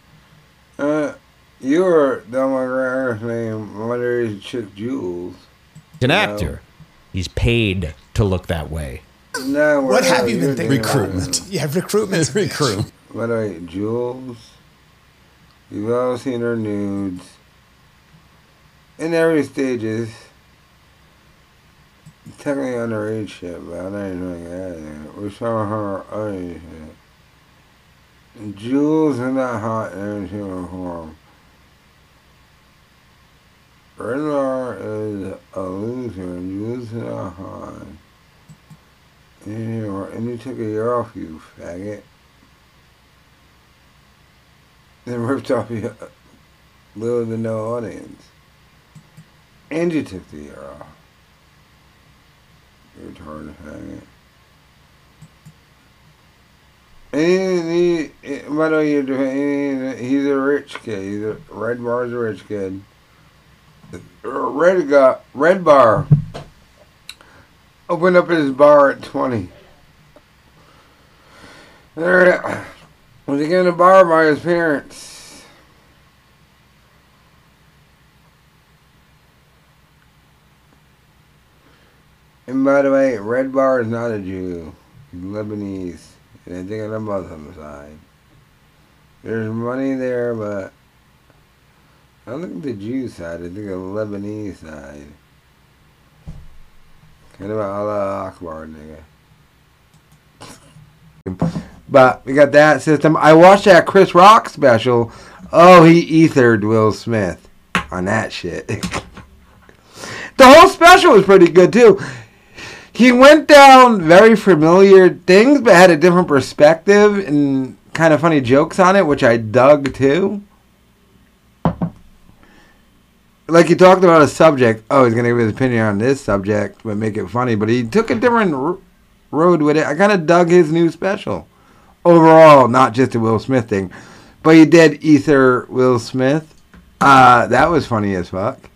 Uh, you were Del McGregor's name, Mother is Chick Jules. He's an No. actor. He's paid to look that way. No, what have you been thinking? about? Recruitment. Yeah, recruitment. Recruit. By the way, Jules, you've all seen her nudes. In every stages. Technically underage shit, but I'm not even like that. We saw her underage shit. Jules is not hot in every single form. Is a loser, and is not hot. And you took a year off, you faggot. Then ripped off your little to no audience. And you took the uh, year off. Eh, you retarded faggot. And he, he, by the you're doing, he's a rich kid. He's a, Red Bar's a rich kid. Uh, Red got Red Bar opened up his bar at 20. There, was he given a bar by his parents? And by the way, Red Bar is not a Jew. He's Lebanese. And I think on the Muslim side. There's money there, but I don't think the Jew side. I think the Lebanese side. Kind of Allah Akbar, nigga. But we got that system. I watched that Chris Rock special. Oh, he ethered Will Smith on that shit. the whole special was pretty good too. He went down very familiar things, but had a different perspective and kind of funny jokes on it, which I dug too. Like he talked about a subject. Oh, he's gonna give his opinion on this subject, but make it funny. But he took a different r- road with it. I kind of dug his new special overall, not just a Will Smith thing. But he did ether Will Smith. Uh, that was funny as fuck.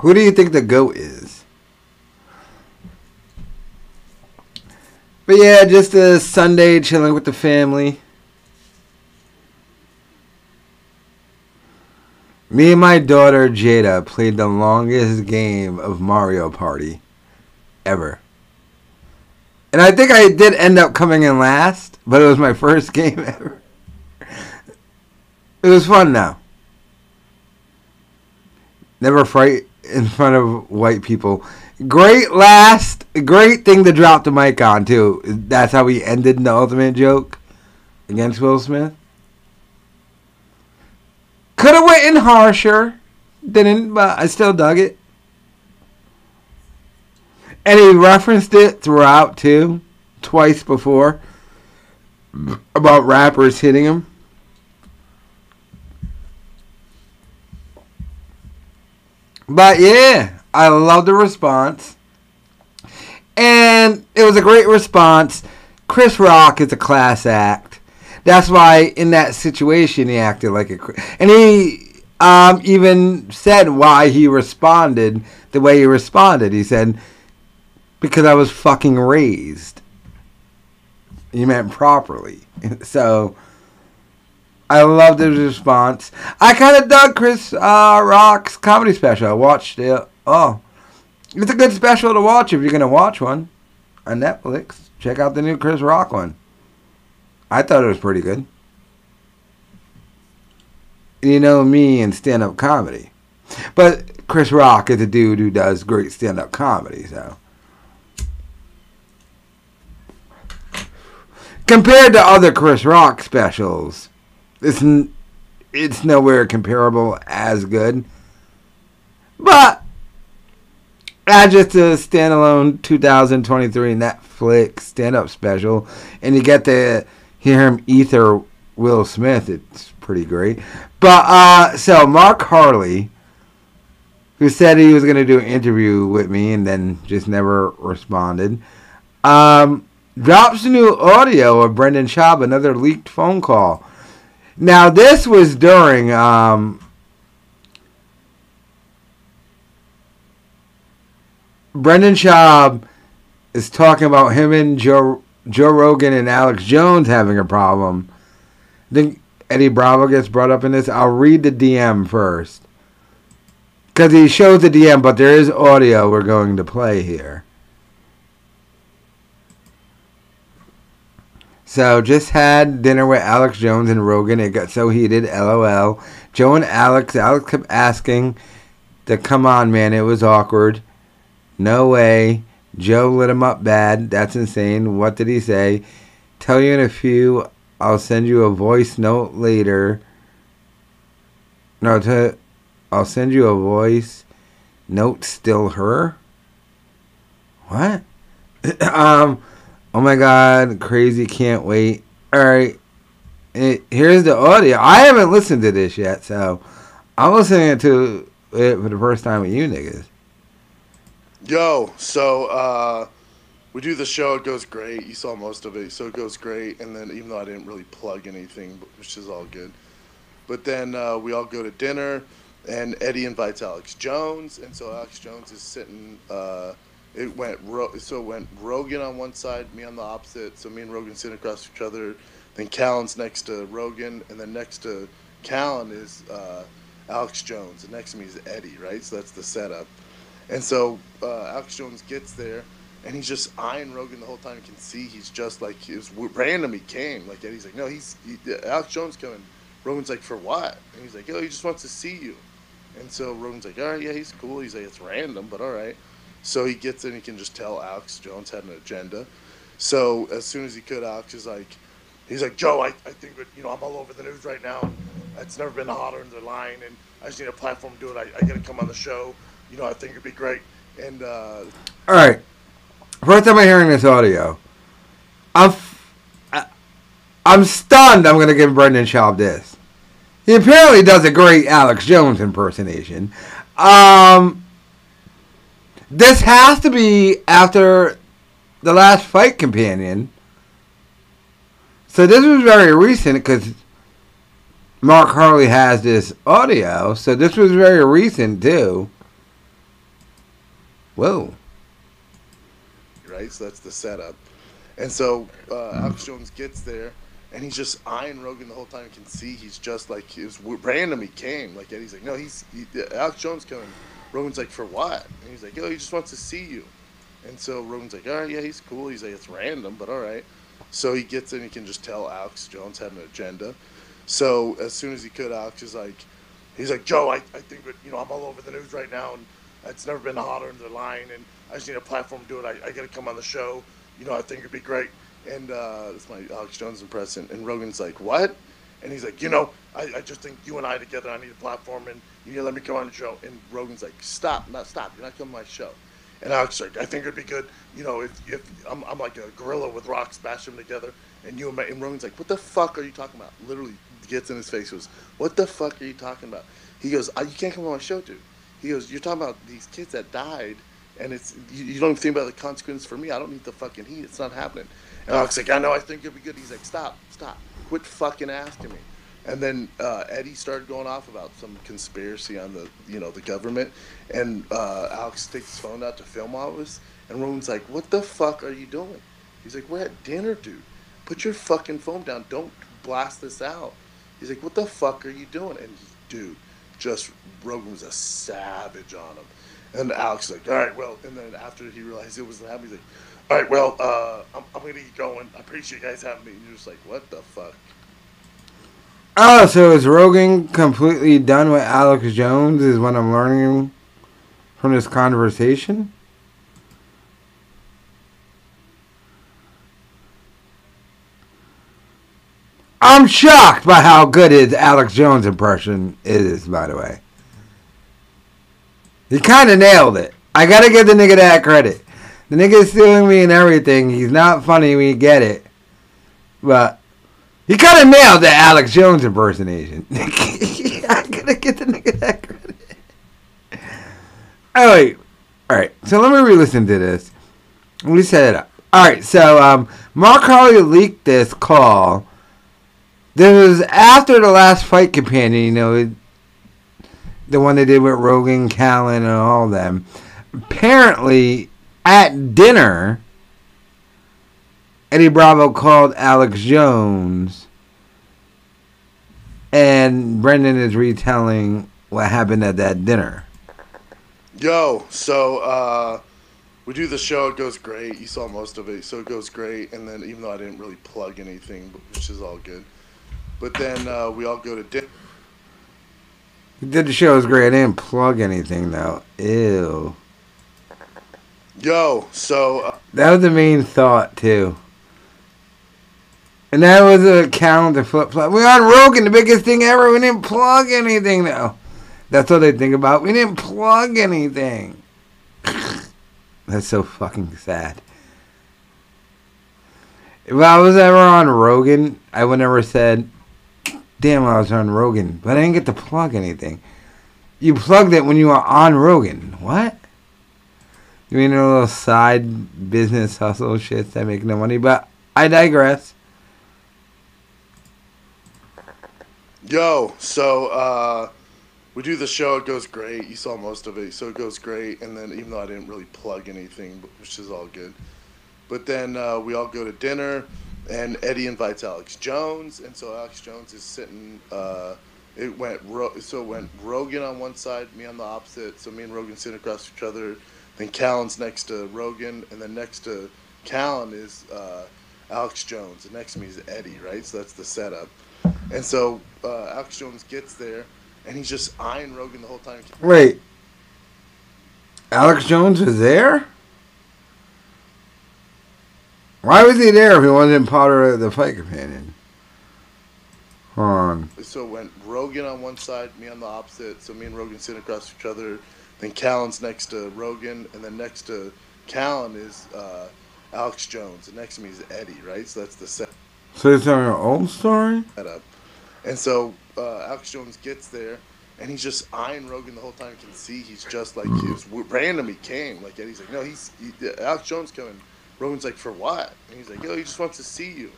Who do you think the goat is? But yeah, just a Sunday chilling with the family. Me and my daughter Jada played the longest game of Mario Party ever. And I think I did end up coming in last, but it was my first game ever. It was fun now. Never fight in front of white people. Great last, great thing to drop the mic on too. That's how we ended the ultimate joke against Will Smith. Could have went in harsher, didn't, but I still dug it. And he referenced it throughout too, twice before, about rappers hitting him. But yeah, I love the response. And it was a great response. Chris Rock is a class act. That's why in that situation he acted like a and he um, even said why he responded the way he responded. He said because I was fucking raised. He meant properly. So I loved his response. I kind of dug Chris uh, Rock's comedy special. I watched it. Oh, it's a good special to watch if you're gonna watch one on Netflix. Check out the new Chris Rock one. I thought it was pretty good. You know me and stand up comedy. But Chris Rock is a dude who does great stand up comedy, so. Compared to other Chris Rock specials, it's, n- it's nowhere comparable as good. But as just a standalone 2023 Netflix stand up special, and you get to hear him ether Will Smith. It's pretty great. But uh, so Mark Harley, who said he was going to do an interview with me and then just never responded, um, drops new audio of Brendan Schaub, another leaked phone call. Now this was during um, Brendan Schaub is talking about him and Joe Joe Rogan and Alex Jones having a problem. I think Eddie Bravo gets brought up in this. I'll read the DM first. Because he shows the DM, but there is audio we're going to play here. So just had dinner with Alex Jones and Rogan. It got so heated. LOL. Joe and Alex. Alex kept asking to come on, man. It was awkward. No way. Joe lit him up bad. That's insane. What did he say? Tell you in a few. I'll send you a voice note later. No, to, I'll send you a voice note. Still her. What? um. Oh my god, crazy! Can't wait. All right, here's the audio. I haven't listened to this yet, so I'm listening to it for the first time with you niggas. Yo, so uh, we do the show. It goes great. You saw most of it, so it goes great. And then, even though I didn't really plug anything, which is all good, but then uh, we all go to dinner, and Eddie invites Alex Jones, and so Alex Jones is sitting uh, it went Ro- so it went Rogan on one side, me on the opposite. So me and Rogan sitting across each other. Then Callen's next to Rogan, and then next to Callen is uh, Alex Jones, and next to me is Eddie. Right, so that's the setup. And so uh, Alex Jones gets there, and he's just eyeing Rogan the whole time. You can see he's just like it was random. He came like Eddie's like, no, he's he, Alex Jones coming. Rogan's like, for what? And he's like, yo, he just wants to see you. And so Rogan's like, all right, yeah, he's cool. He's like, it's random, but all right. So he gets in, he can just tell Alex Jones had an agenda. So as soon as he could, Alex is like, he's like, Joe, I, I think that, you know, I'm all over the news right now. It's never been hotter in the line, and I just need a platform to do it. I, I got to come on the show. You know, I think it'd be great. And uh, All right. First time I'm hearing this audio, I'm f- I- I'm stunned. I'm gonna give Brendan Schaub this. He apparently does a great Alex Jones impersonation. Um, this has to be after the last fight companion. So this was very recent because Mark Harley has this audio. So this was very recent too. Whoa. right? So that's the setup. And so uh, Alex Jones gets there, and he's just eyeing Rogan the whole time. You can see he's just like it was random. He came like Eddie's like, no, he's he, Alex Jones coming. Rogan's like, for what? And he's like, yo, he just wants to see you. And so Rogan's like, all right, yeah, he's cool. He's like, it's random, but all right. So he gets in, he can just tell Alex Jones had an agenda. So as soon as he could, Alex is like, he's like, Joe, I, I think that, you know, I'm all over the news right now, and it's never been hotter in the line, and I just need a platform to do it. I, I got to come on the show. You know, I think it'd be great. And uh, that's my Alex Jones impression. And Rogan's like, what? And he's like, you know, I, I just think you and I together, I need a platform, and you need to let me come on the show. And Rogan's like, stop, not stop, you're not coming on my show. And Alex is like, I think it'd be good, you know, if, if I'm, I'm like a gorilla with rocks, bash them together, and you and, my, and Rogan's like, what the fuck are you talking about? Literally gets in his face, goes, what the fuck are you talking about? He goes, "Uh, you can't come on my show, dude. He goes, you're talking about these kids that died, and it's you, you don't think about the consequences for me. I don't need the fucking heat. It's not happening. And Alex like, I know, I think it'd be good. He's like, stop, stop, quit fucking asking me. And then uh, Eddie started going off about some conspiracy on the, you know, the government. And uh, Alex takes his phone out to film all of us. And Rogan's like, "What the fuck are you doing?" He's like, "We're at dinner, dude. Put your fucking phone down. Don't blast this out." He's like, "What the fuck are you doing?" And dude, just Rogan was a savage on him. And Alex like, "All right, well." And then after he realized it wasn't happening, he's like, "All right, well, uh, I'm, I'm gonna get going. I appreciate you guys having me." And you're just like, "What the fuck?" Oh, so is Rogan completely done with Alex Jones? Is what I'm learning from this conversation. I'm shocked by how good his Alex Jones impression is. By the way, he kind of nailed it. I gotta give the nigga that credit. The nigga's suing me and everything. He's not funny. We get it, but he kind of nailed the Alex Jones impersonation. I gotta get the nigga that credit. Wait, all right. So let me re-listen to this. Let me set it up. All right. So um, Mark Harley leaked this call. This was after the last fight companion. You know, the one they did with Rogan, Callen, and all them. Apparently, at dinner, Eddie Bravo called Alex Jones, and Brendan is retelling what happened at that dinner. Yo, so uh, we do the show. It goes great. You saw most of it, so it goes great. And then, even though I didn't really plug anything, which is all good, but then uh, we all go to dinner. Did the show it was great. I didn't plug anything though. Ew. Yo, so uh, That was the main thought too. And that was a calendar flip flop. We're on Rogan, the biggest thing ever. We didn't plug anything though. That's what they think about. We didn't plug anything. That's so fucking sad. If I was ever on Rogan, I would never said, "Damn, I was on Rogan," but I didn't get to plug anything. You plugged it when you were on Rogan. What? You mean a little side business hustle shit that make no money? But I digress. Yo, so uh, we do the show. It goes great. You saw most of it, so it goes great. And then even though I didn't really plug anything, which is all good, but then uh, we all go to dinner, and Eddie invites Alex Jones, and so Alex Jones is sitting. Uh, it went Ro- so it went Rogan on one side, me on the opposite. So me and Rogan sitting across each other. Then Callen's next to Rogan, and then next to Callen is uh, Alex Jones, and next to me is Eddie, right? So that's the setup. And so uh, Alex Jones gets there, and he's just eyeing Rogan the whole time. Wait. Alex Jones is there? Why was he there if he wasn't part of the fight companion? Hold on. So it went Rogan on one side, me on the opposite. So me and Rogan sitting across each other. Then Callen's next to Rogan, and then next to Callen is uh, Alex Jones, and next to me is Eddie, right? So that's the set. So it's on your own story? setup. And so uh, Alex Jones gets there, and he's just eyeing Rogan the whole time. You can see he's just like he was random. He came like Eddie's like, no, he's he, Alex Jones coming. Rogan's like, for what? And he's like, yo, he just wants to see you.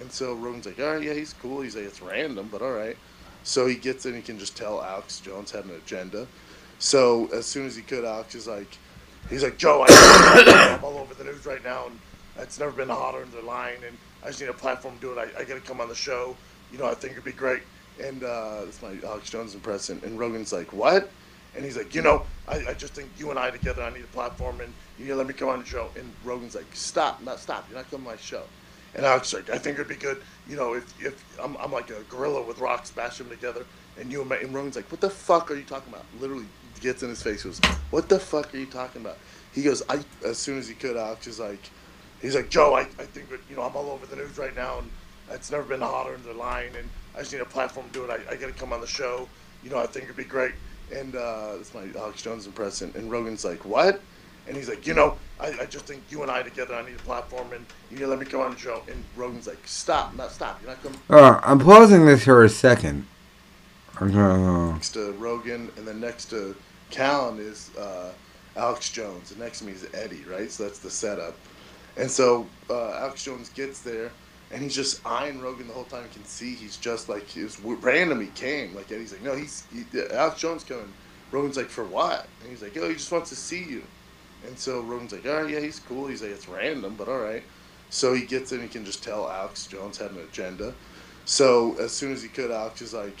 And so Rogan's like, all right, yeah, he's cool. He's like, it's random, but all right. So he gets in. He can just tell Alex Jones had an agenda. So as soon as he could, Alex is like, he's like, Joe, I, I'm all over the news right now, and it's never been hotter in the line, and I just need a platform to do it. I, I got to come on the show. You know, I think it'd be great. And uh, that's my Alex Jones impression. And Rogan's like, what? And he's like, you know, I, I just think you and I together, I need a platform, and you know, let me come on the show. And Rogan's like, stop, not stop. You're not coming on my show. And Alex is like, I think it'd be good, you know, if, if I'm, I'm like a gorilla with rocks, bash them together, and you and, and Rogan's like, what the fuck are you talking about? Literally gets in his face, goes, what the fuck are you talking about? He goes, I, as soon as he could, Alex is like, he's like, Joe, I, I think, that, you know, I'm all over the news right now, and it's never been hotter in the line, and I just need a platform to do it. I, I got to come on the show. You know, I think it'd be great. And uh, that's my Alex Jones impression. And Rogan's like, what? And he's like, you know, I, I just think you and I together, I need a platform, and you know, let me come on the show. And Rogan's like, stop, not stop. You're not coming. Uh, I'm pausing this for a second. Next to Rogan, and then next to Callen is uh, Alex Jones, and next to me is Eddie, right? So that's the setup. And so uh, Alex Jones gets there, and he's just eyeing Rogan the whole time. You can see he's just like he was random. He came like Eddie's like, no, he's he, Alex Jones coming. Rogan's like, for what? And he's like, oh, he just wants to see you. And so Rogan's like, all right, yeah, he's cool. He's like, it's random, but all right. So he gets in. He can just tell Alex Jones had an agenda. So as soon as he could, Alex is like,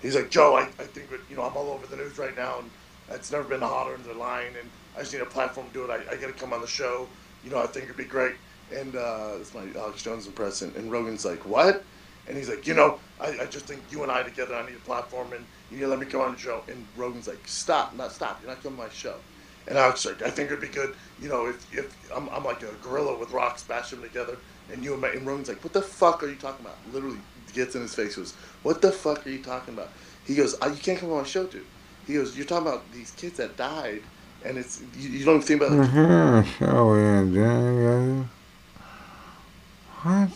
he's like, Joe, I, I think you know I'm all over the news right now, and it's never been hotter in the line, and I just need a platform to do it. I, I got to come on the show. You know, I think it'd be great. And uh, my Alex Jones impression. And Rogan's like, what? And he's like, you know, I, I just think you and I together, I need a platform, and you know, let me come on the show. And Rogan's like, stop, not stop. You're not coming on my show. And Alex like, I think it'd be good, you know, if, if I'm, I'm like a gorilla with rocks, bash them together, and you and, my, and Rogan's like, what the fuck are you talking about? Literally gets in his face, goes, what the fuck are you talking about? He goes, you can't come on my show, dude. He goes, you're talking about these kids that died, and it's you, you don't think about it. mm-hmm, so yeah, What?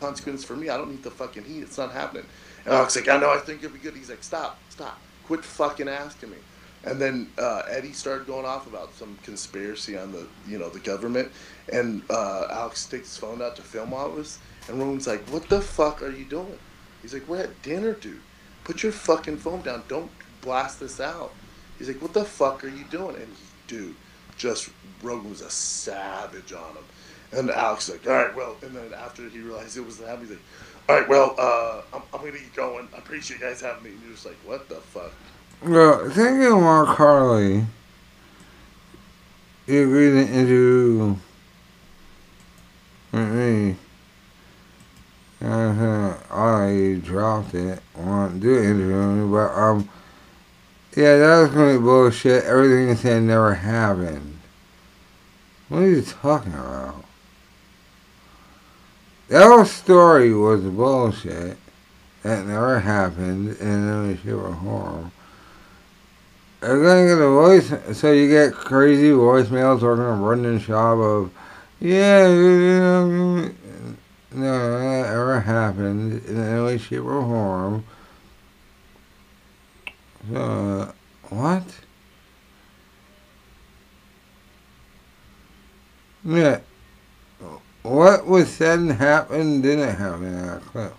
consequence for me. I don't need the fucking heat. It's not happening. And Alex like, I know. I think it'd be good. He's like, stop, stop, quit fucking asking me. And then uh, Eddie started going off about some conspiracy on the, you know, the government. And uh, Alex takes his phone out to film all of us. And Rogan's like, what the fuck are you doing? He's like, we're at dinner, dude. Put your fucking phone down. Don't blast this out. He's like, what the fuck are you doing? And he, dude, just Rogan was a savage on him. And Alex like, all right, well, and then after he realized it was him, he's like, all right, well, uh, I'm, I'm to get going. I appreciate you guys having me. And you're just like, what the fuck? Well, thank you, Mark Harley. You agreed to interview with me. Uh, I dropped it. I Want to do an interview but, um, yeah, that was be bullshit. Everything you said never happened. What are you talking about? That whole story was bullshit. That never happened, and it was shit was horrible. I'm gonna get a voice, so you get crazy voicemails talking to Brendan Schaub of, yeah, no, that ever happened in any way, shape, or form. Uh, what? Yeah. What was said and happened didn't happen in that clip.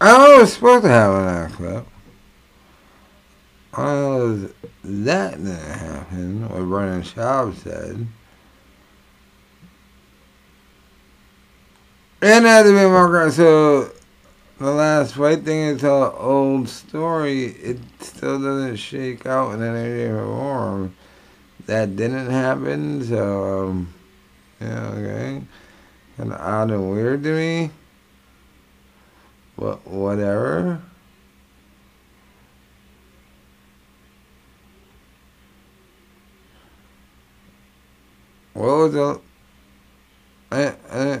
I was supposed to happen in that clip. Oh, that didn't happen. What Brendan Schaub said. And had to be more so the last fight thing is an old story. It still doesn't shake out in any form. That didn't happen, so um, yeah, okay. Kind of odd and weird to me. But whatever. What was the? Eh, eh.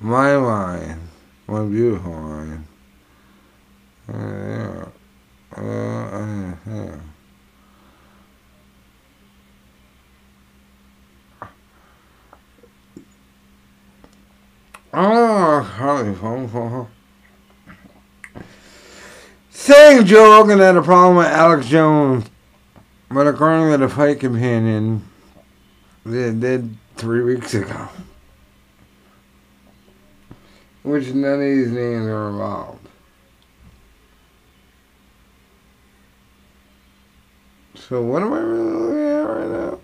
My wine, my beautiful wine. Oh, how phone call. Saying Joe Rogan had a problem with Alex Jones, but according to the fight companion, they did three weeks ago. Which none of these names are involved. So what am I really looking at right now?